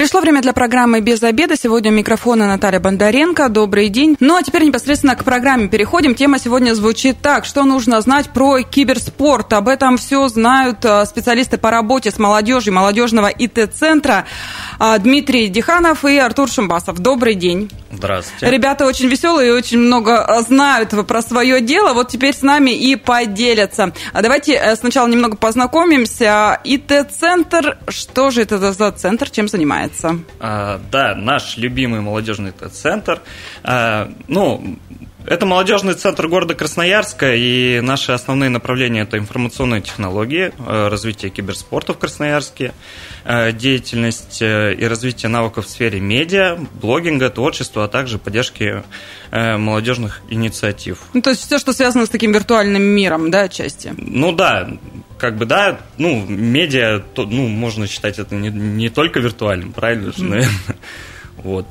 Пришло время для программы «Без обеда». Сегодня у микрофона Наталья Бондаренко. Добрый день. Ну, а теперь непосредственно к программе переходим. Тема сегодня звучит так. Что нужно знать про киберспорт? Об этом все знают а, специалисты по работе с молодежью молодежного ИТ-центра а, Дмитрий Диханов и Артур Шумбасов. Добрый день. Здравствуйте. Ребята очень веселые и очень много а, знают про свое дело. Вот теперь с нами и поделятся. А давайте э, сначала немного познакомимся. ИТ-центр, что же это за центр, чем занимается? Занимается. А, да, наш любимый молодежный центр. А, ну, это молодежный центр города Красноярска, и наши основные направления – это информационные технологии, э, развитие киберспорта в Красноярске, э, деятельность э, и развитие навыков в сфере медиа, блогинга, творчества, а также поддержки молодежных инициатив. Ну, то есть все, что связано с таким виртуальным миром, да, отчасти? Ну да, как бы, да, ну, медиа, то, ну, можно считать это не, не только виртуальным, правильно же, наверное. Вот.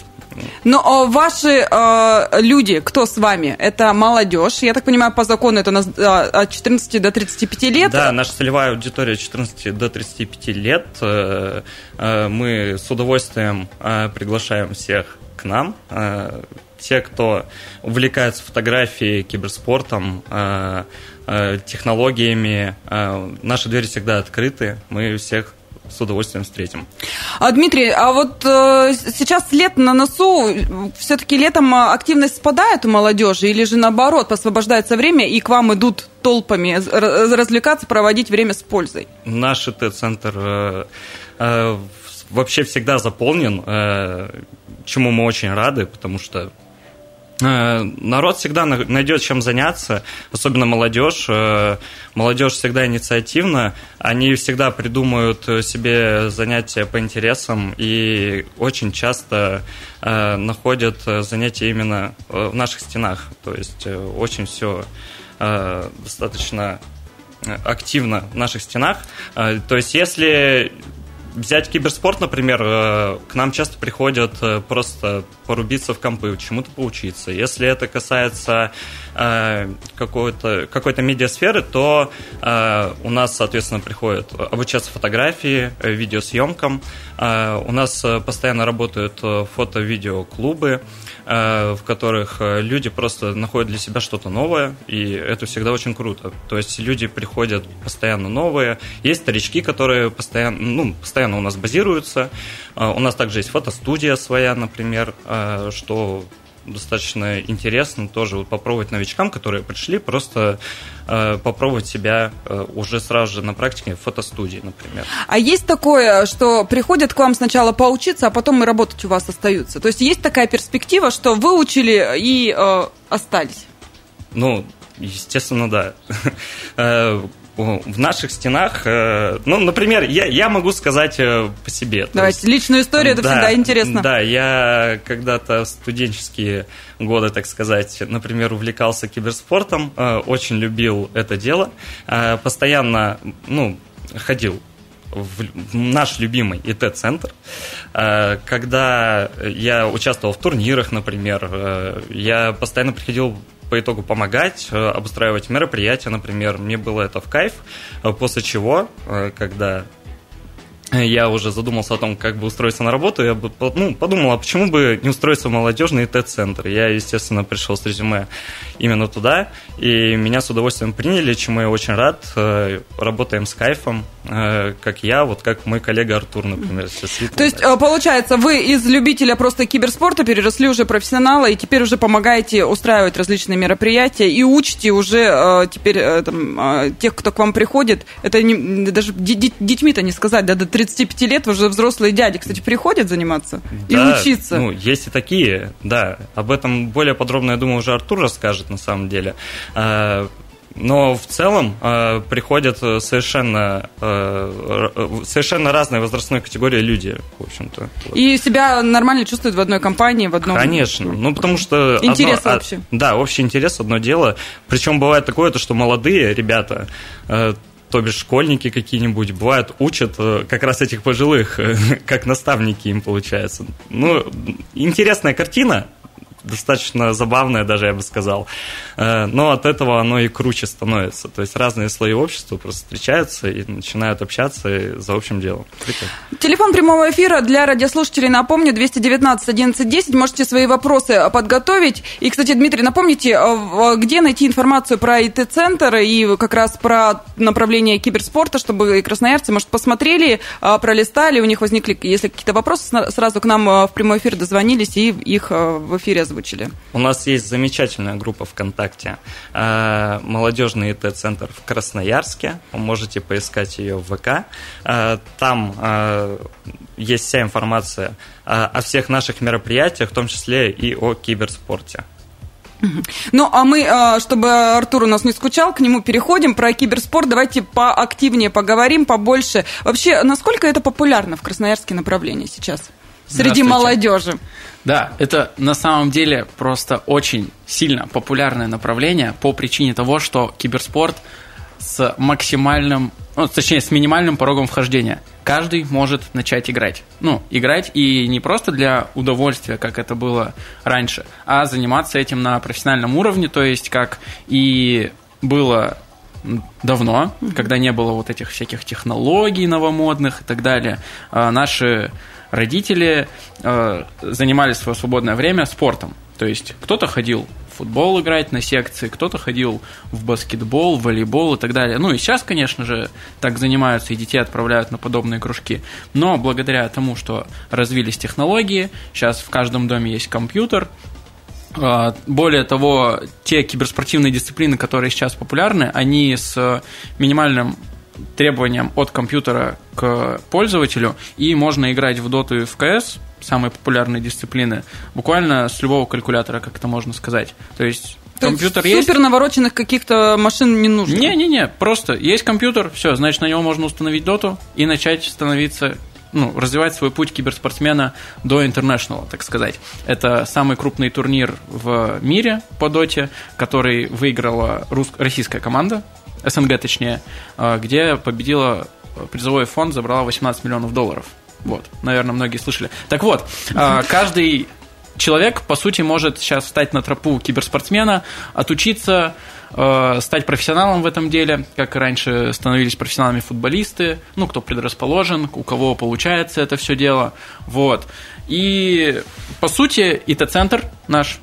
Но а ваши э, люди, кто с вами? Это молодежь. Я так понимаю, по закону это у нас э, от 14 до 35 лет. Да, наша целевая аудитория от 14 до 35 лет. Э, э, мы с удовольствием э, приглашаем всех к нам. Те, кто увлекается фотографией, киберспортом, технологиями, э, наши двери всегда открыты. Мы всех с удовольствием встретим. А, Дмитрий, а вот э, сейчас лет на носу, все-таки летом активность спадает у молодежи или же наоборот, освобождается время и к вам идут толпами развлекаться, проводить время с пользой? Наш ИТ-центр э, э, вообще всегда заполнен, э, чему мы очень рады, потому что Э, народ всегда найдет чем заняться, особенно молодежь. Э, молодежь всегда инициативна, они всегда придумают себе занятия по интересам и очень часто э, находят занятия именно в наших стенах. То есть очень все достаточно активно в наших стенах. То есть если взять киберспорт, например, э, к нам часто приходят э, просто порубиться в компы, чему-то поучиться. Если это касается э, какой-то какой медиасферы, то у нас, соответственно, приходят обучаться фотографии, видеосъемкам. У нас постоянно работают фото-видео-клубы. Э, в которых э, люди просто находят для себя что-то новое, и это всегда очень круто. То есть люди приходят постоянно новые. Есть старички, которые постоянно, ну, постоянно у нас базируются. Э, у нас также есть фотостудия своя, например, что достаточно интересно тоже вот попробовать новичкам, которые пришли, просто э, попробовать себя э, уже сразу же на практике в фотостудии, например. А есть такое, что приходят к вам сначала поучиться, а потом и работать у вас остаются? То есть есть такая перспектива, что выучили и э, остались? Ну, естественно, да. В наших стенах, э, ну, например, я, я могу сказать э, по себе. Давайте, есть, личную историю, это да, всегда интересно. Да, я когда-то в студенческие годы, так сказать, например, увлекался киберспортом, э, очень любил это дело, постоянно, ну, ходил в наш любимый ИТ-центр. Когда я участвовал в турнирах, например, я постоянно приходил по итогу помогать, э, обустраивать мероприятия, например. Мне было это в кайф, э, после чего, э, когда я уже задумался о том, как бы устроиться на работу, я бы ну, подумал, а почему бы не устроиться в молодежный ИТ-центр? Я, естественно, пришел с резюме именно туда, и меня с удовольствием приняли, чему я очень рад. Э, работаем с кайфом, э, как я, вот как мой коллега Артур, например. То есть, э, получается, вы из любителя просто киберспорта переросли уже профессионала, и теперь уже помогаете устраивать различные мероприятия, и учите уже теперь там, тех, кто к вам приходит, это не, даже детьми-то не сказать, да, до 35 лет уже взрослые дяди, кстати, приходят заниматься да, и учиться. Ну, есть и такие, да. Об этом более подробно, я думаю, уже Артур расскажет на самом деле. А, но в целом э, приходят совершенно, э, совершенно разные возрастной категории люди, в общем-то. И себя нормально чувствуют в одной компании, в одном... Конечно, ну потому что... Интерес одно, общий. Да, общий интерес, одно дело. Причем бывает такое, то, что молодые ребята э, то бишь школьники какие-нибудь, бывают, учат э, как раз этих пожилых, как наставники им получается. Ну, интересная картина, достаточно забавное даже, я бы сказал. Э, но от этого оно и круче становится. То есть разные слои общества просто встречаются и начинают общаться за общим делом. Прикольно. Телефон прямого эфира для радиослушателей, напомню, 219 11 10. Можете свои вопросы подготовить. И, кстати, Дмитрий, напомните, э, где найти информацию про ИТ-центр и как раз про направление киберспорта, чтобы красноярцы, может, посмотрели, э, пролистали, у них возникли, если какие-то вопросы, сразу к нам в прямой эфир дозвонились и их в эфире озвучили. У нас есть замечательная группа ВКонтакте э, «Молодежный ИТ-центр в Красноярске». Вы можете поискать ее в ВК. Э, там э, есть вся информация о всех наших мероприятиях, в том числе и о киберспорте. Ну, а мы, чтобы Артур у нас не скучал, к нему переходим. Про киберспорт давайте поактивнее поговорим, побольше. Вообще, насколько это популярно в красноярске направлении сейчас? Среди молодежи. Да, это на самом деле просто очень сильно популярное направление по причине того, что киберспорт с максимальным, ну, точнее, с минимальным порогом вхождения. Каждый может начать играть. Ну, играть и не просто для удовольствия, как это было раньше, а заниматься этим на профессиональном уровне, то есть как и было давно, когда не было вот этих всяких технологий новомодных и так далее. А наши родители э, занимались свое свободное время спортом. То есть кто-то ходил в футбол играть на секции, кто-то ходил в баскетбол, в волейбол и так далее. Ну и сейчас, конечно же, так занимаются и детей отправляют на подобные кружки. Но благодаря тому, что развились технологии, сейчас в каждом доме есть компьютер, э, более того, те киберспортивные дисциплины, которые сейчас популярны, они с минимальным требованиям от компьютера к пользователю, и можно играть в Dota и в CS, самые популярные дисциплины, буквально с любого калькулятора, как это можно сказать. То есть то компьютер есть. Супер навороченных каких-то машин не нужно. Не-не-не, просто есть компьютер, все, значит, на него можно установить доту и начать становиться ну, развивать свой путь киберспортсмена до интернешнл, так сказать. Это самый крупный турнир в мире по доте, который выиграла рус... российская команда, СНГ точнее, а, где победила э, призовой фонд, забрала 18 миллионов долларов. Вот, наверное, многие слышали. Так вот, а, каждый человек, по сути, может сейчас встать на тропу киберспортсмена, отучиться, э, стать профессионалом в этом деле, как раньше становились профессионалами футболисты, ну, кто предрасположен, у кого получается это все дело, вот. И, по сути, ИТ-центр наш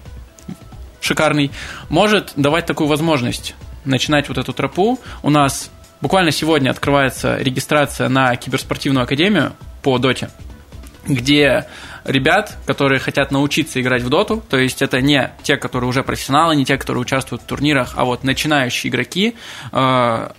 шикарный может давать такую возможность начинать вот эту тропу. У нас буквально сегодня открывается регистрация на киберспортивную академию по доте, где ребят, которые хотят научиться играть в доту, то есть это не те, которые уже профессионалы, не те, которые участвуют в турнирах, а вот начинающие игроки. Э,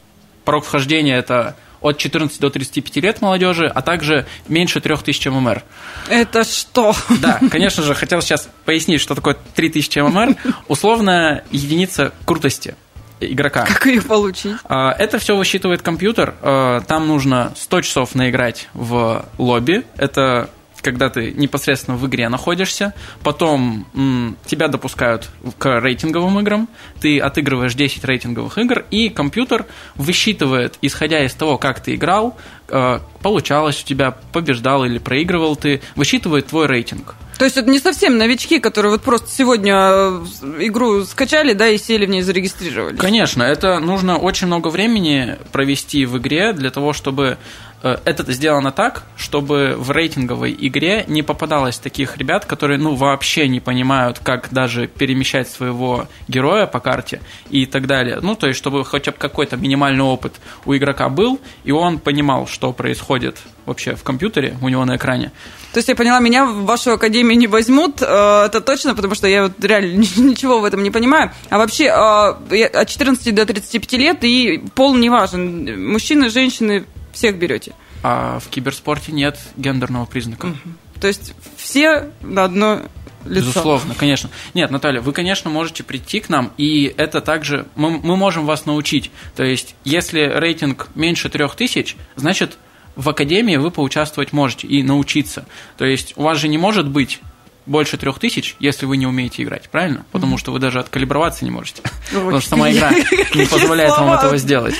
порог вхождения это от 14 до 35 лет молодежи, а также меньше 3000 ММР. Это что? Да, конечно же, хотел сейчас пояснить, что такое 3000 ММР. Условная единица крутости – игрока. Как ее получить? А, это все высчитывает компьютер. А, там нужно 100 часов наиграть в лобби. Это когда ты непосредственно в игре находишься, потом м, тебя допускают к рейтинговым играм, ты отыгрываешь 10 рейтинговых игр, и компьютер высчитывает, исходя из того, как ты играл, э, получалось у тебя, побеждал или проигрывал ты, высчитывает твой рейтинг. То есть это не совсем новички, которые вот просто сегодня э, игру скачали, да, и сели в ней зарегистрировались. Конечно, это нужно очень много времени провести в игре для того, чтобы это сделано так, чтобы в рейтинговой игре не попадалось таких ребят, которые ну вообще не понимают, как даже перемещать своего героя по карте и так далее. Ну, то есть, чтобы хотя бы какой-то минимальный опыт у игрока был, и он понимал, что происходит вообще в компьютере у него на экране. То есть я поняла, меня в вашу академию не возьмут, э, это точно, потому что я вот реально ничего в этом не понимаю. А вообще э, от 14 до 35 лет и пол не важен. Мужчины, женщины, всех берете? А в киберспорте нет гендерного признака. Угу. То есть все на одно лицо. Безусловно, конечно. Нет, Наталья, вы, конечно, можете прийти к нам, и это также мы, мы можем вас научить. То есть, если рейтинг меньше трех тысяч, значит, в академии вы поучаствовать можете и научиться. То есть, у вас же не может быть больше трех тысяч, если вы не умеете играть, правильно? Потому что вы даже откалиброваться не можете. Потому что сама игра не позволяет вам этого сделать.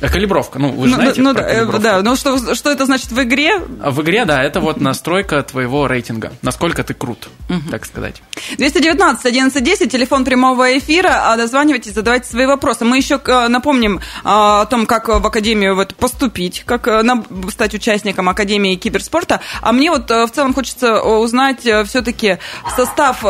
А калибровка, ну, вы же ну, знаете Ну, да, да, ну что, что это значит в игре? А в игре, да, это вот настройка твоего рейтинга, насколько ты крут, так сказать. 219 1110 телефон прямого эфира, а дозванивайтесь, задавайте свои вопросы. Мы еще э, напомним а, о том, как в Академию вот поступить, как э, стать участником Академии киберспорта. А мне вот э, в целом хочется узнать все-таки состав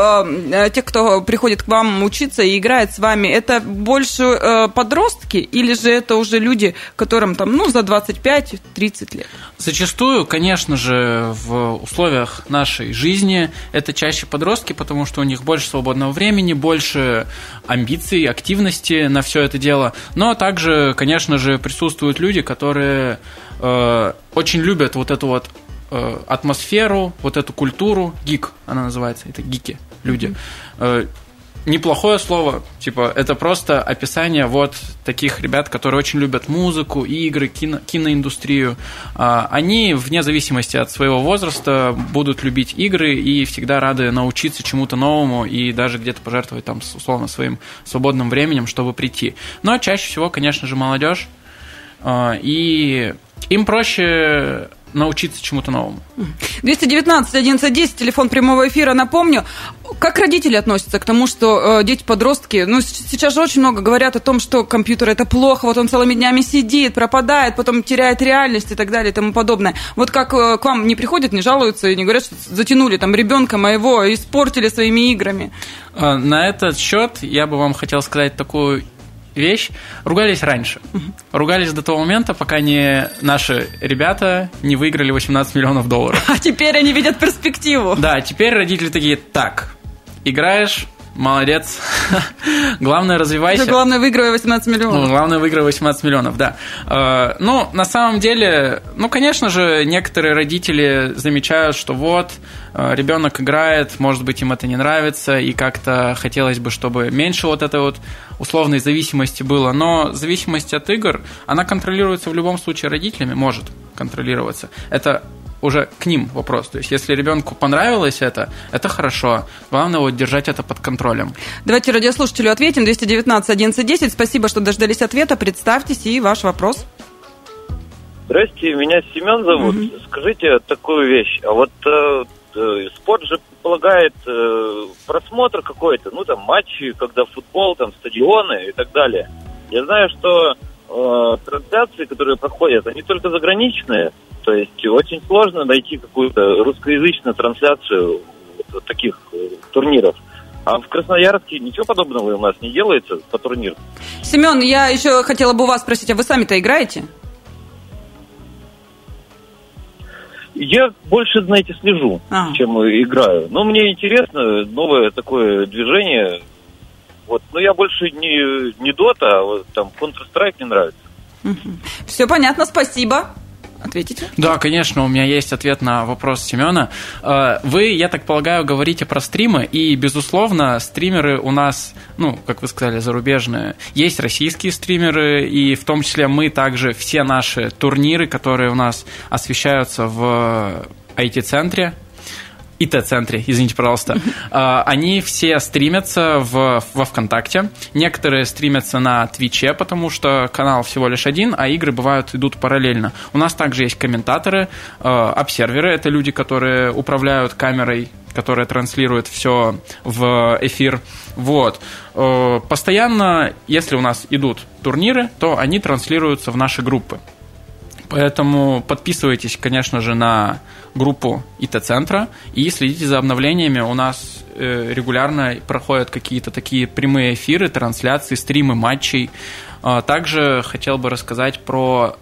тех, кто приходит к вам учиться и играет с вами. Это больше подростки или же это уже люди, которым там, ну, за 25-30 лет? Зачастую, конечно же, в условиях нашей жизни это чаще подростки, потому что у них больше свободного времени, больше амбиций, активности на все это дело. Но также, конечно же, присутствуют люди, которые э, очень любят вот эту вот э, атмосферу, вот эту культуру, гик, она называется, это гики, люди. Mm-hmm неплохое слово. Типа, это просто описание вот таких ребят, которые очень любят музыку, игры, кино, киноиндустрию. А, они, вне зависимости от своего возраста, будут любить игры и всегда рады научиться чему-то новому и даже где-то пожертвовать там, условно, своим свободным временем, чтобы прийти. Но чаще всего, конечно же, молодежь. А, и им проще научиться чему-то новому. 219 1110, телефон прямого эфира, напомню. Как родители относятся к тому, что э, дети-подростки, ну, сейчас же очень много говорят о том, что компьютер это плохо, вот он целыми днями сидит, пропадает, потом теряет реальность и так далее и тому подобное. Вот как э, к вам не приходят, не жалуются и не говорят, что затянули там ребенка моего, испортили своими играми? А, на этот счет я бы вам хотел сказать такую вещь. Ругались раньше. Ругались до того момента, пока не наши ребята не выиграли 18 миллионов долларов. А теперь они видят перспективу. Да, теперь родители такие, так, играешь, Молодец. главное, развивайся. Главное, выигрывай 18 миллионов. Ну, главное, выигрывай 18 миллионов, да. Э, ну, на самом деле, ну, конечно же, некоторые родители замечают, что вот, э, ребенок играет, может быть, им это не нравится, и как-то хотелось бы, чтобы меньше вот этой вот условной зависимости было. Но зависимость от игр, она контролируется в любом случае родителями, может контролироваться. Это уже к ним вопрос. То есть, если ребенку понравилось это, это хорошо. Главное вот держать это под контролем. Давайте радиослушателю ответим. 219 11 Спасибо, что дождались ответа. Представьтесь и ваш вопрос. Здрасте, меня Семен зовут. Угу. Скажите такую вещь. А вот э, э, спорт же предполагает э, просмотр какой-то, ну там матчи, когда футбол, там стадионы и так далее. Я знаю, что э, трансляции, которые проходят, они только заграничные. То есть очень сложно найти какую-то русскоязычную трансляцию вот таких э, турниров. А в Красноярске ничего подобного у нас не делается по турниру. Семен, я еще хотела бы у вас спросить, а вы сами-то играете? Я больше, знаете, слежу, а. чем играю. Но мне интересно новое такое движение. Вот, но я больше не, не Dota, а вот там Counter-Strike мне нравится. Угу. Все понятно, спасибо. Ответите? Да, конечно, у меня есть ответ на вопрос Семена. Э, вы, я так полагаю, говорите про стримы, и, безусловно, стримеры у нас, ну, как вы сказали, зарубежные. Есть российские стримеры, и в том числе мы также все наши турниры, которые у нас освещаются в IT-центре, ИТ-центре, извините, пожалуйста, а, они все стримятся в, во ВКонтакте. Некоторые стримятся на Твиче, потому что канал всего лишь один, а игры бывают идут параллельно. У нас также есть комментаторы, а, обсерверы, это люди, которые управляют камерой которая транслирует все в эфир. Вот. А, постоянно, если у нас идут турниры, то они транслируются в наши группы. Поэтому подписывайтесь, конечно же, на группу ИТ-центра и следите за обновлениями. У нас э, регулярно проходят какие-то такие прямые эфиры, трансляции, стримы матчей. А, также хотел бы рассказать про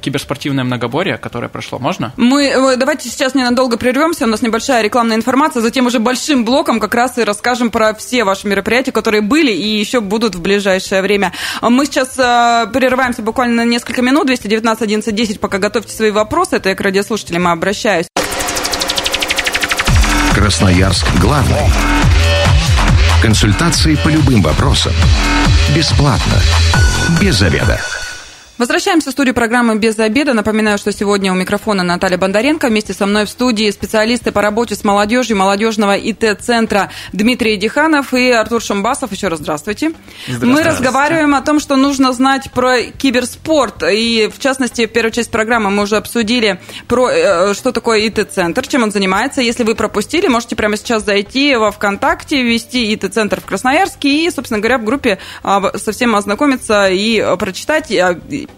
киберспортивное многоборье, которое прошло. Можно? Мы давайте сейчас ненадолго прервемся. У нас небольшая рекламная информация. Затем уже большим блоком как раз и расскажем про все ваши мероприятия, которые были и еще будут в ближайшее время. Мы сейчас э, прерываемся буквально на несколько минут. 219 11 10, пока готовьте свои вопросы. Это я к радиослушателям обращаюсь. Красноярск главный. Консультации по любым вопросам. Бесплатно. Без заведа. Возвращаемся в студию программы «Без обеда». Напоминаю, что сегодня у микрофона Наталья Бондаренко. Вместе со мной в студии специалисты по работе с молодежью молодежного ИТ-центра Дмитрий Диханов и Артур Шамбасов. Еще раз здравствуйте. здравствуйте. Мы разговариваем о том, что нужно знать про киберспорт. И, в частности, в первую часть программы мы уже обсудили, про, э, что такое ИТ-центр, чем он занимается. Если вы пропустили, можете прямо сейчас зайти во ВКонтакте, ввести ИТ-центр в Красноярске и, собственно говоря, в группе а, совсем ознакомиться и прочитать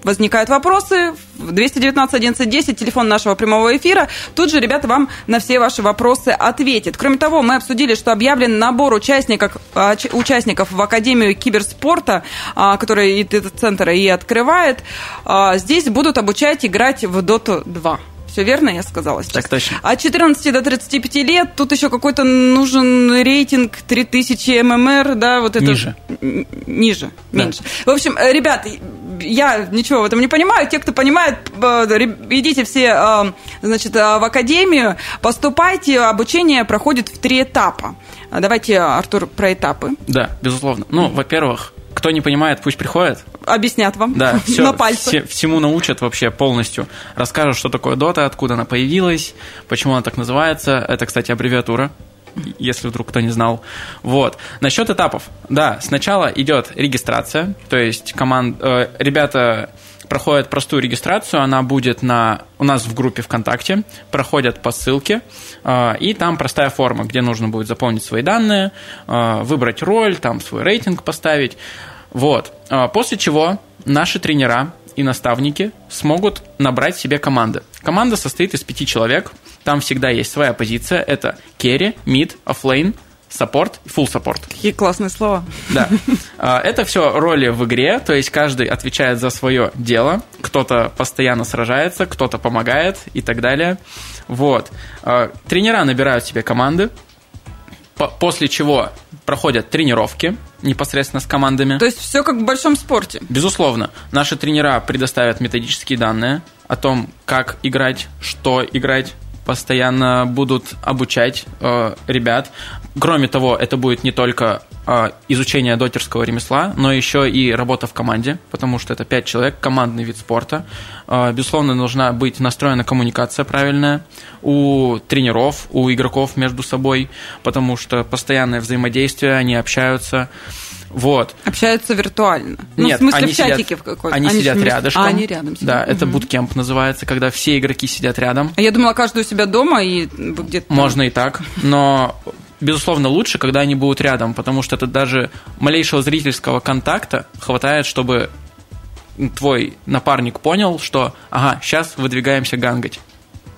возникают вопросы, 219 11 телефон нашего прямого эфира. Тут же ребята вам на все ваши вопросы ответят. Кроме того, мы обсудили, что объявлен набор участников, а, участников в Академию киберспорта, а, который этот центр и открывает. А, здесь будут обучать играть в Dota 2. Все верно я сказала сейчас? Так точно. От 14 до 35 лет тут еще какой-то нужен рейтинг 3000 ММР, да, вот это... Ниже. Ниже, да. меньше. В общем, э, ребят, я ничего в этом не понимаю. Те, кто понимает, идите все, э, значит, э, в академию, поступайте, обучение проходит в три этапа. Давайте, Артур, про этапы. Да, безусловно. Ну, во-первых, кто не понимает, пусть приходит. Объяснят вам. Да, все, на пальце. Все, всему научат вообще полностью. Расскажут, что такое Дота, откуда она появилась, почему она так называется. Это, кстати, аббревиатура если вдруг кто не знал. Вот. Насчет этапов. Да, сначала идет регистрация, то есть команд, э, ребята проходят простую регистрацию, она будет на, у нас в группе ВКонтакте, проходят по ссылке, э, и там простая форма, где нужно будет заполнить свои данные, э, выбрать роль, там свой рейтинг поставить. Вот. Э, после чего наши тренера и наставники смогут набрать себе команды. Команда состоит из пяти человек, там всегда есть своя позиция, это carry, mid, offlane, support и full support. Какие классные слова. Да. А, это все роли в игре, то есть каждый отвечает за свое дело. Кто-то постоянно сражается, кто-то помогает и так далее. Вот. А, тренера набирают себе команды, после чего проходят тренировки непосредственно с командами. То есть все как в большом спорте. Безусловно. Наши тренера предоставят методические данные о том, как играть, что играть, постоянно будут обучать э, ребят. Кроме того, это будет не только э, изучение дотерского ремесла, но еще и работа в команде, потому что это пять человек, командный вид спорта. Э, безусловно, должна быть настроена коммуникация правильная у тренеров, у игроков между собой, потому что постоянное взаимодействие, они общаются. Вот. Общаются виртуально. Ну, Нет, в смысле, они в чатике в какой-то. Они, они сидят вместе... рядышком. А, они рядом сидят. Да, это угу. буткемп называется, когда все игроки сидят рядом. А я думала, каждый у себя дома и где-то... Можно и так, но безусловно, лучше, когда они будут рядом, потому что это даже малейшего зрительского контакта хватает, чтобы твой напарник понял, что, ага, сейчас выдвигаемся гангать.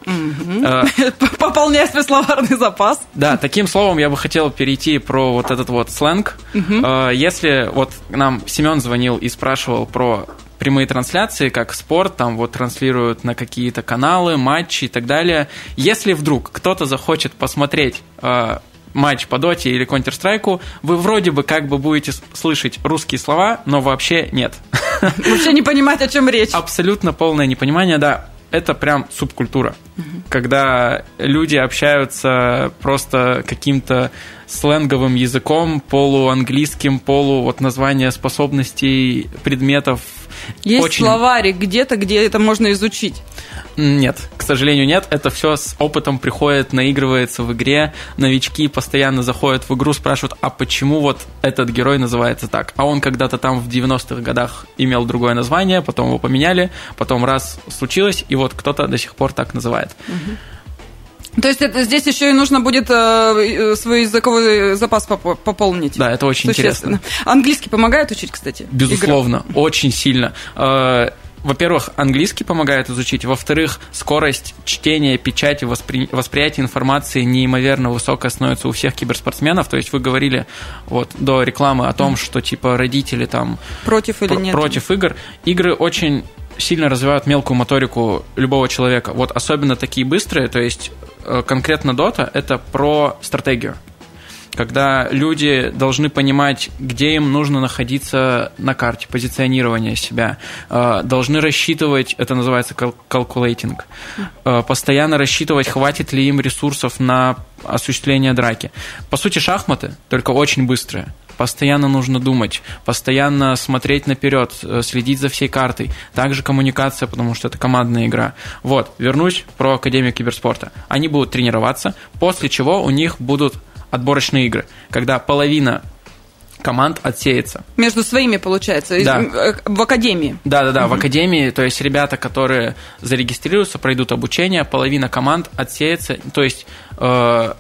Э, Пополняя свой словарный запас. Да, таким словом я бы хотел перейти про вот этот вот сленг. Э, если вот нам Семен звонил и спрашивал про прямые трансляции, как спорт, там вот транслируют на какие-то каналы, матчи и так далее. Если вдруг кто-то захочет посмотреть э, матч по доте или Counter-Strike, вы вроде бы как бы будете слышать русские слова, но вообще нет. Вообще не понимать, о чем речь. Абсолютно полное непонимание, да это прям субкультура. Угу. Когда люди общаются просто каким-то сленговым языком, полуанглийским, полу вот название способностей предметов. Есть очень... словарик где-то, где это можно изучить. Нет, к сожалению, нет. Это все с опытом приходит, наигрывается в игре. Новички постоянно заходят в игру, спрашивают, а почему вот этот герой называется так? А он когда-то там в 90-х годах имел другое название, потом его поменяли, потом раз случилось, и вот кто-то до сих пор так называет. То есть это, здесь еще и нужно будет э, э свой языковой запас пополнить. Да, это очень интересно. Английский помогает учить, кстати? Безусловно, игры? очень сильно. Э, во-первых, английский помогает изучить, во-вторых, скорость чтения, печати, воспри... восприятия информации неимоверно высокая становится у всех киберспортсменов. То есть вы говорили вот до рекламы о том, что типа родители там против или нет против игр. Игры очень сильно развивают мелкую моторику любого человека. Вот особенно такие быстрые, то есть э, конкретно Dota это про стратегию когда люди должны понимать, где им нужно находиться на карте, позиционирование себя, э, должны рассчитывать, это называется calculating, э, постоянно рассчитывать, хватит ли им ресурсов на осуществление драки. По сути, шахматы, только очень быстрые. постоянно нужно думать, постоянно смотреть наперед, э, следить за всей картой. Также коммуникация, потому что это командная игра. Вот, вернусь про Академию киберспорта. Они будут тренироваться, после чего у них будут отборочные игры, когда половина команд отсеется. Между своими, получается, Да. э, в академии. Да, да, да, в академии, то есть ребята, которые зарегистрируются, пройдут обучение, половина команд отсеется, то есть э,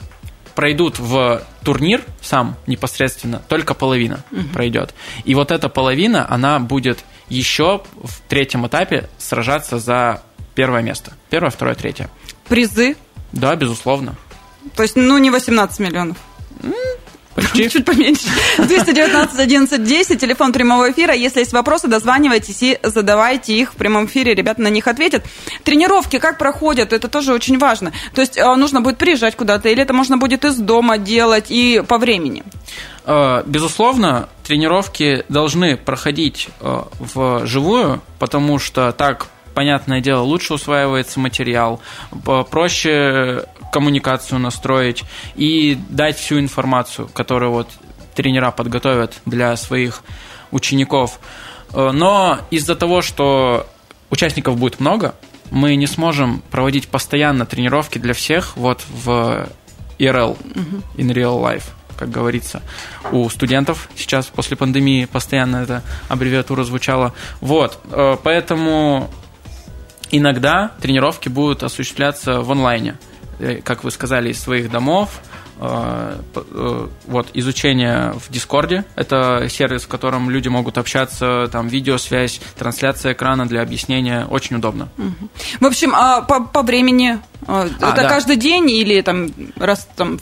пройдут в турнир сам непосредственно, только половина пройдет. И вот эта половина, она будет еще в третьем этапе сражаться за первое место. Первое, второе, третье. Призы. Да, безусловно. То есть, ну, не 18 миллионов. Почти. Чуть поменьше. 219 11 10, телефон прямого эфира. Если есть вопросы, дозванивайтесь и задавайте их в прямом эфире. Ребята на них ответят. Тренировки как проходят? Это тоже очень важно. То есть э, нужно будет приезжать куда-то, или это можно будет из дома делать и по времени? Э, Безусловно, тренировки должны проходить э, вживую, потому что так, понятное дело, лучше усваивается материал, проще коммуникацию настроить и дать всю информацию, которую вот тренера подготовят для своих учеников. Э, Но из-за того, что участников будет много, мы не сможем проводить постоянно тренировки для всех вот в IRL, in real life, как говорится. У студентов сейчас после пандемии постоянно эта аббревиатура звучала. Вот, э, поэтому иногда тренировки будут осуществляться в онлайне. Э, Как вы сказали, из своих домов. Э, э, Вот, изучение в Дискорде. Это сервис, в котором люди могут общаться, там видеосвязь, трансляция экрана для объяснения. Очень удобно. В общем, а по, по времени А, это да. каждый день или там раз там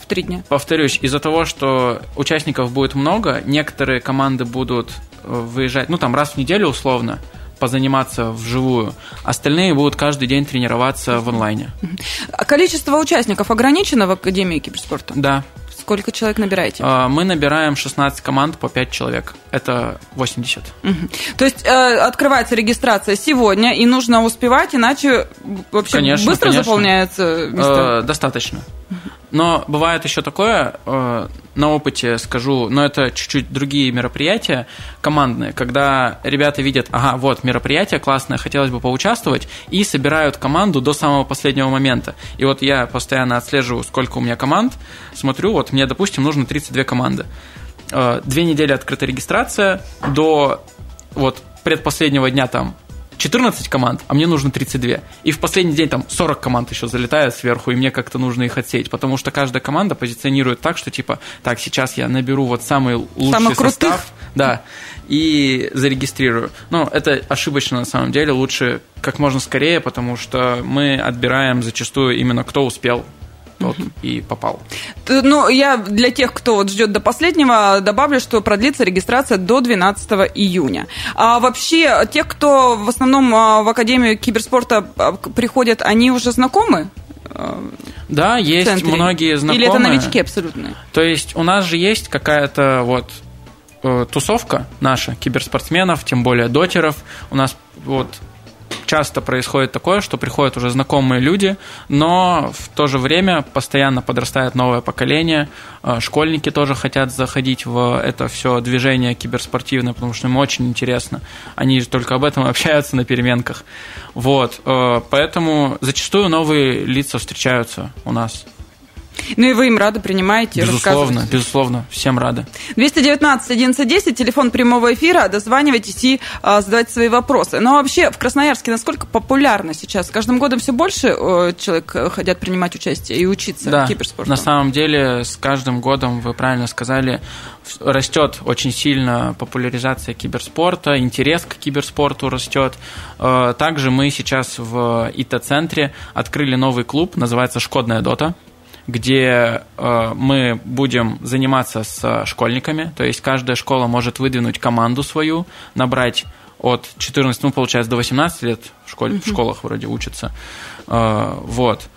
в, три дня? Повторюсь, из-за того, что участников будет много, некоторые команды будут выезжать, ну там раз в неделю условно, позаниматься вживую. Остальные будут каждый день тренироваться в онлайне. А количество участников ограничено в Академии киберспорта? Да. Сколько человек набираете? А, Мы набираем 16 команд по 5 человек. Это 80. Мгм. То есть э, открывается регистрация сегодня, и нужно успевать, иначе вообще Конечно, быстро конечно. заполняются места. Э, Достаточно. Но бывает еще такое, э, на опыте скажу, но это чуть-чуть другие мероприятия командные, когда ребята видят, ага, вот мероприятие классное, хотелось бы поучаствовать, и собирают команду до самого последнего момента. И вот я постоянно отслеживаю, сколько у меня команд, смотрю, вот мне, допустим, нужно 32 команды. Э, Две недели открыта регистрация, до вот предпоследнего дня там 14 команд, а мне нужно 32. И в последний день там 40 команд еще залетает сверху, и мне как-то нужно их отсеять, потому что каждая команда позиционирует так, что типа, так, сейчас я наберу вот самый лучший Самых крутых. состав, да, и зарегистрирую. Но это ошибочно на самом деле, лучше как можно скорее, потому что мы отбираем зачастую именно кто успел, тот и попал. Ну, я для тех, кто вот ждет до последнего, добавлю, что продлится регистрация до 12 июня. А вообще, тех, кто в основном а, в Академию киберспорта а, приходят, они уже знакомы? Да, есть центре? многие знакомые. Или это новички абсолютные? То есть у нас же есть какая-то вот э, тусовка наша, киберспортсменов, тем более дотеров. У нас вот часто происходит такое, что приходят уже знакомые люди, но в то же время постоянно подрастает новое поколение. Э, Школьники тоже хотят заходить в это все движение киберспортивное, потому что им очень интересно. Они же только об этом общаются на переменках. Вот. э, Поэтому зачастую новые лица встречаются у нас. Ну и вы им рады принимаете, Безусловно, безусловно, всем рады. 219 1110, телефон прямого эфира, дозванивайтесь и а, задавайте свои вопросы. Но вообще в Красноярске насколько популярно сейчас? С каждым годом все больше э, человек э, хотят принимать участие и учиться Да, киберспорту? на самом деле с каждым годом, вы правильно сказали, растет очень сильно популяризация киберспорта, интерес к киберспорту растет. Э, Также мы сейчас в ИТ-центре открыли новый клуб, называется «Шкодная дота», где э, мы будем заниматься с школьниками, то есть каждая школа может выдвинуть команду свою, набрать от 14, ну, получается, до 18 лет в, школе, в школах вроде учатся. Э, вот.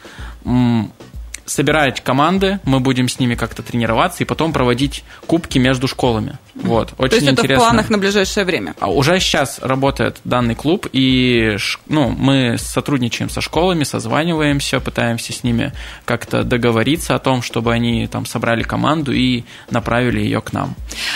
Собирать команды, мы будем с ними как-то тренироваться и потом проводить кубки между школами. Вот, очень То есть интересно. это в планах на ближайшее время? А Уже сейчас работает данный клуб, и ну, мы сотрудничаем со школами, созваниваемся, пытаемся с ними как-то договориться о том, чтобы они там собрали команду и направили ее к нам.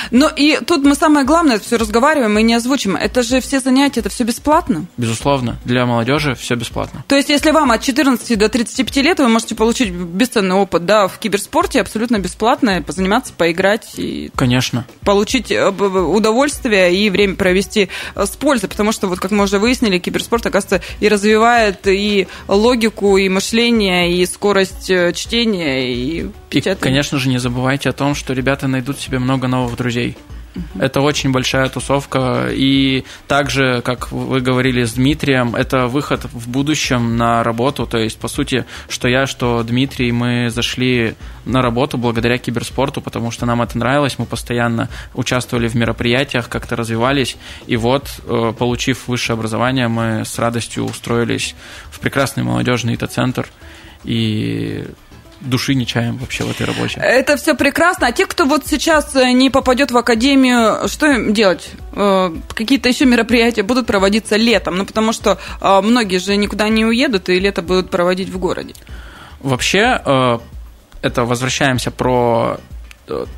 Ну и тут мы самое главное все разговариваем и не озвучим. Это же все занятия, это все бесплатно. Безусловно, для молодежи все бесплатно. То есть, если вам от 14 до 35 лет, вы можете получить бесценный опыт да, в киберспорте абсолютно бесплатно, позаниматься, поиграть и Конечно. получить э, удовольствие и время провести э, с пользой, потому что, вот как мы уже выяснили, киберспорт, оказывается, и развивает и логику, и мышление, и скорость э, чтения, и И, печатания. конечно же, не забывайте о том, что ребята найдут себе много новых друзей. Это очень большая тусовка. И также, как вы говорили с Дмитрием, это выход в будущем на работу. То есть, по сути, что я, что Дмитрий, мы зашли на работу благодаря киберспорту, потому что нам это нравилось. Мы постоянно участвовали в мероприятиях, как-то развивались. И вот, э, получив высшее образование, мы с радостью устроились в прекрасный молодежный ИТ-центр. И души не чаем вообще в этой работе. Это все прекрасно. А те, кто вот сейчас э, не попадет в академию, что им делать? Э, Какие-то еще мероприятия будут проводиться летом, ну потому что э, многие же никуда не уедут и лето будут проводить в городе. Вообще, это возвращаемся про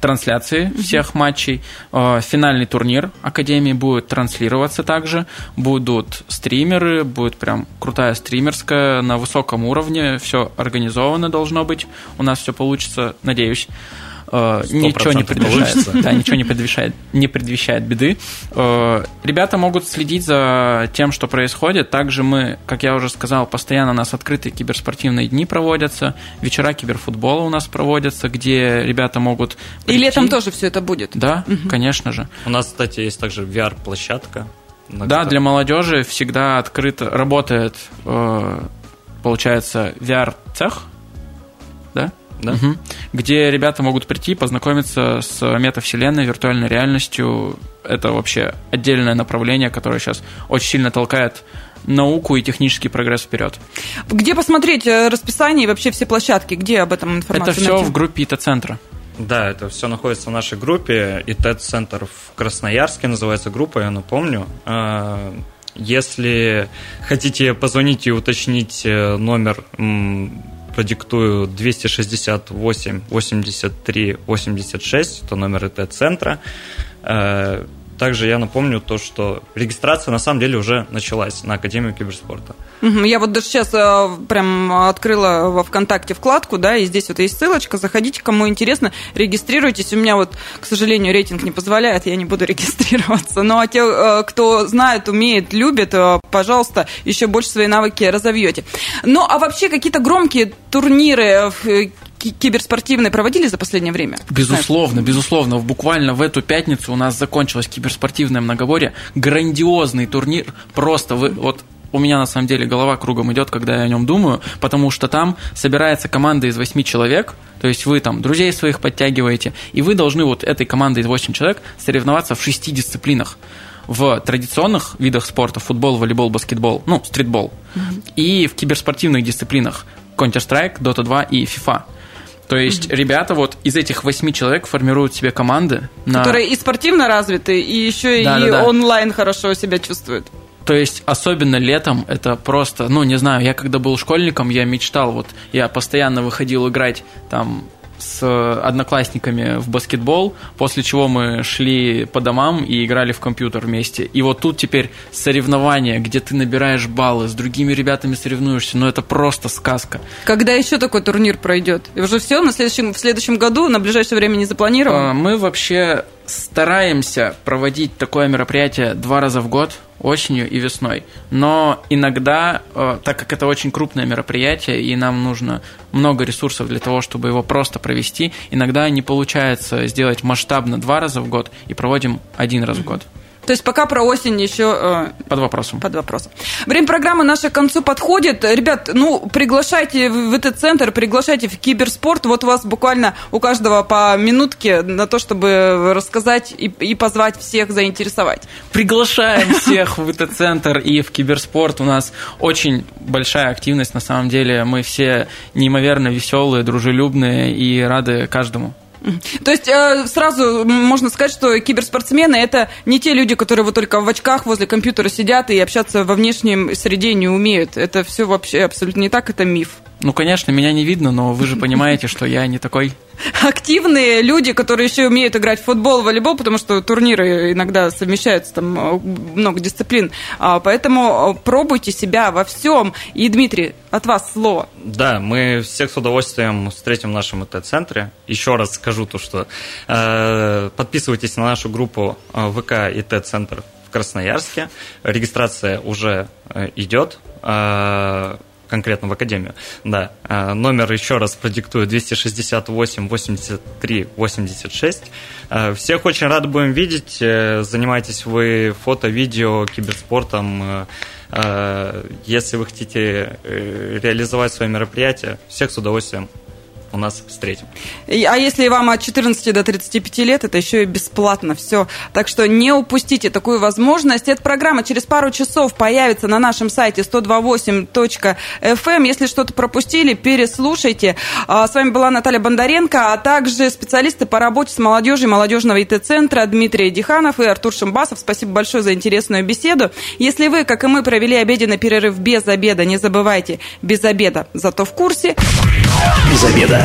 трансляции всех матчей. Э, Финальный турнир Академии будет транслироваться также. Будут стримеры, будет прям крутая стримерская на высоком уровне. Все организовано должно быть. У нас все получится, надеюсь. Э, Ничего не 100% предвещает. Да, ничего не предвещает, не предвещает беды. Э, Ребята могут следить за тем, что происходит. Также мы, как я уже сказал, постоянно у нас открытые киберспортивные дни проводятся, вечера киберфутбола у нас проводятся, где ребята могут И прийти. летом тоже все это будет. Да, конечно же. У нас, кстати, есть также VR-площадка. Да, для молодежи всегда открыто работает, э, получается, VR-цех, да? Да? Мгм. Где ребята могут прийти, познакомиться с метавселенной, виртуальной реальностью. Это вообще отдельное направление, которое сейчас очень сильно толкает науку и технический прогресс вперед. Где посмотреть э, расписание и вообще все площадки? Где об этом информация? Это все найти? в группе ИТ-центра. Да, это все находится в нашей группе. И TED-центр в Красноярске называется группа, я напомню. А, Если хотите позвонить и уточнить э, номер, продиктую 268 83 86, это номер ИТ-центра. Также я напомню то, что регистрация на самом деле уже началась на Академию киберспорта. Я вот даже сейчас э, прям открыла во ВКонтакте вкладку, да, и здесь вот есть ссылочка, заходите, кому интересно, регистрируйтесь. У меня вот, к сожалению, рейтинг не позволяет, я не буду регистрироваться. Но а те, э, кто знает, умеет, любит, э, пожалуйста, еще больше свои навыки разовьете. Ну, а вообще какие-то громкие турниры в киберспортивные проводили за последнее время? Безусловно, безусловно. Буквально в эту пятницу у нас закончилось киберспортивное многоборье. Грандиозный турнир. Просто вы, вот у меня на самом деле голова кругом идет, когда я о нем думаю, потому что там собирается команда из 8 человек, то есть вы там друзей своих подтягиваете, и вы должны вот этой командой из 8 человек соревноваться в 6 дисциплинах. В традиционных видах спорта футбол, волейбол, баскетбол, ну, стритбол, и в киберспортивных дисциплинах Counter-Strike, Dota 2 и FIFA. То есть ребята вот из этих восьми человек формируют себе команды на... Которые и спортивно развиты, и еще и Да-да-да. онлайн хорошо себя чувствуют. То есть, особенно летом, это просто, ну, не знаю, я когда был школьником, я мечтал, вот, я постоянно выходил играть там с одноклассниками в баскетбол, после чего мы шли по домам и играли в компьютер вместе. И вот тут теперь соревнования, где ты набираешь баллы, с другими ребятами соревнуешься, ну, это просто сказка. Когда еще такой турнир пройдет? И уже все на следующем, в следующем году, на ближайшее время не А, запланировано? Мы вообще стараемся проводить такое мероприятие два раза в год, осенью и весной. Но иногда, э, так как это очень крупное мероприятие, и нам нужно много ресурсов для того, чтобы его просто провести, иногда не получается сделать масштабно два раза в год и проводим один раз в год. То есть пока про осень еще... Э, под вопросом. Под вопросом. Время программы наше к концу подходит. Ребят, ну, приглашайте в этот центр, приглашайте в киберспорт. Вот у вас буквально у каждого по минутке на то, чтобы рассказать и, и позвать всех заинтересовать. Приглашаем всех в этот центр и в киберспорт. У нас очень большая активность, на самом деле. Мы все неимоверно веселые, дружелюбные и рады каждому. То есть э, сразу можно сказать, что киберспортсмены это не те люди, которые вот только в очках возле компьютера сидят и общаться во внешнем среде не умеют. Это все вообще абсолютно не так, это миф. Ну, конечно, меня не видно, но вы же понимаете, что я не такой активные люди, которые еще умеют играть в футбол, волейбол, потому что турниры иногда совмещаются, там э, много дисциплин. А, поэтому э, пробуйте себя во всем. И, Дмитрий, от вас слово. Да, мы всех с удовольствием встретим в нашем ИТ-центре. Еще раз скажу то, что э, подписывайтесь на нашу группу э, ВК ИТ-центр в Красноярске. Регистрация уже идет. Э, конкретно в академию. Да. А, номер еще раз продиктую 268 83 86. Всех очень рады будем видеть. Э, занимайтесь вы фото, видео, киберспортом. Э, э, если вы хотите реализовать свои мероприятия, всех с удовольствием у нас встретим. А если вам от 14 до 35 лет, это еще и бесплатно все. Так что не упустите такую возможность. Эта программа через пару часов появится на нашем сайте 128.fm. Эм. Если что-то пропустили, переслушайте. А, с вами была Наталья Бондаренко, а также специалисты по работе с молодежью молодежного ИТ-центра Дмитрий Диханов и Артур Шимбасов. Спасибо большое за интересную беседу. Если вы, как и мы, провели обеденный перерыв без обеда, не забывайте, без обеда, зато в курсе. Без обеда.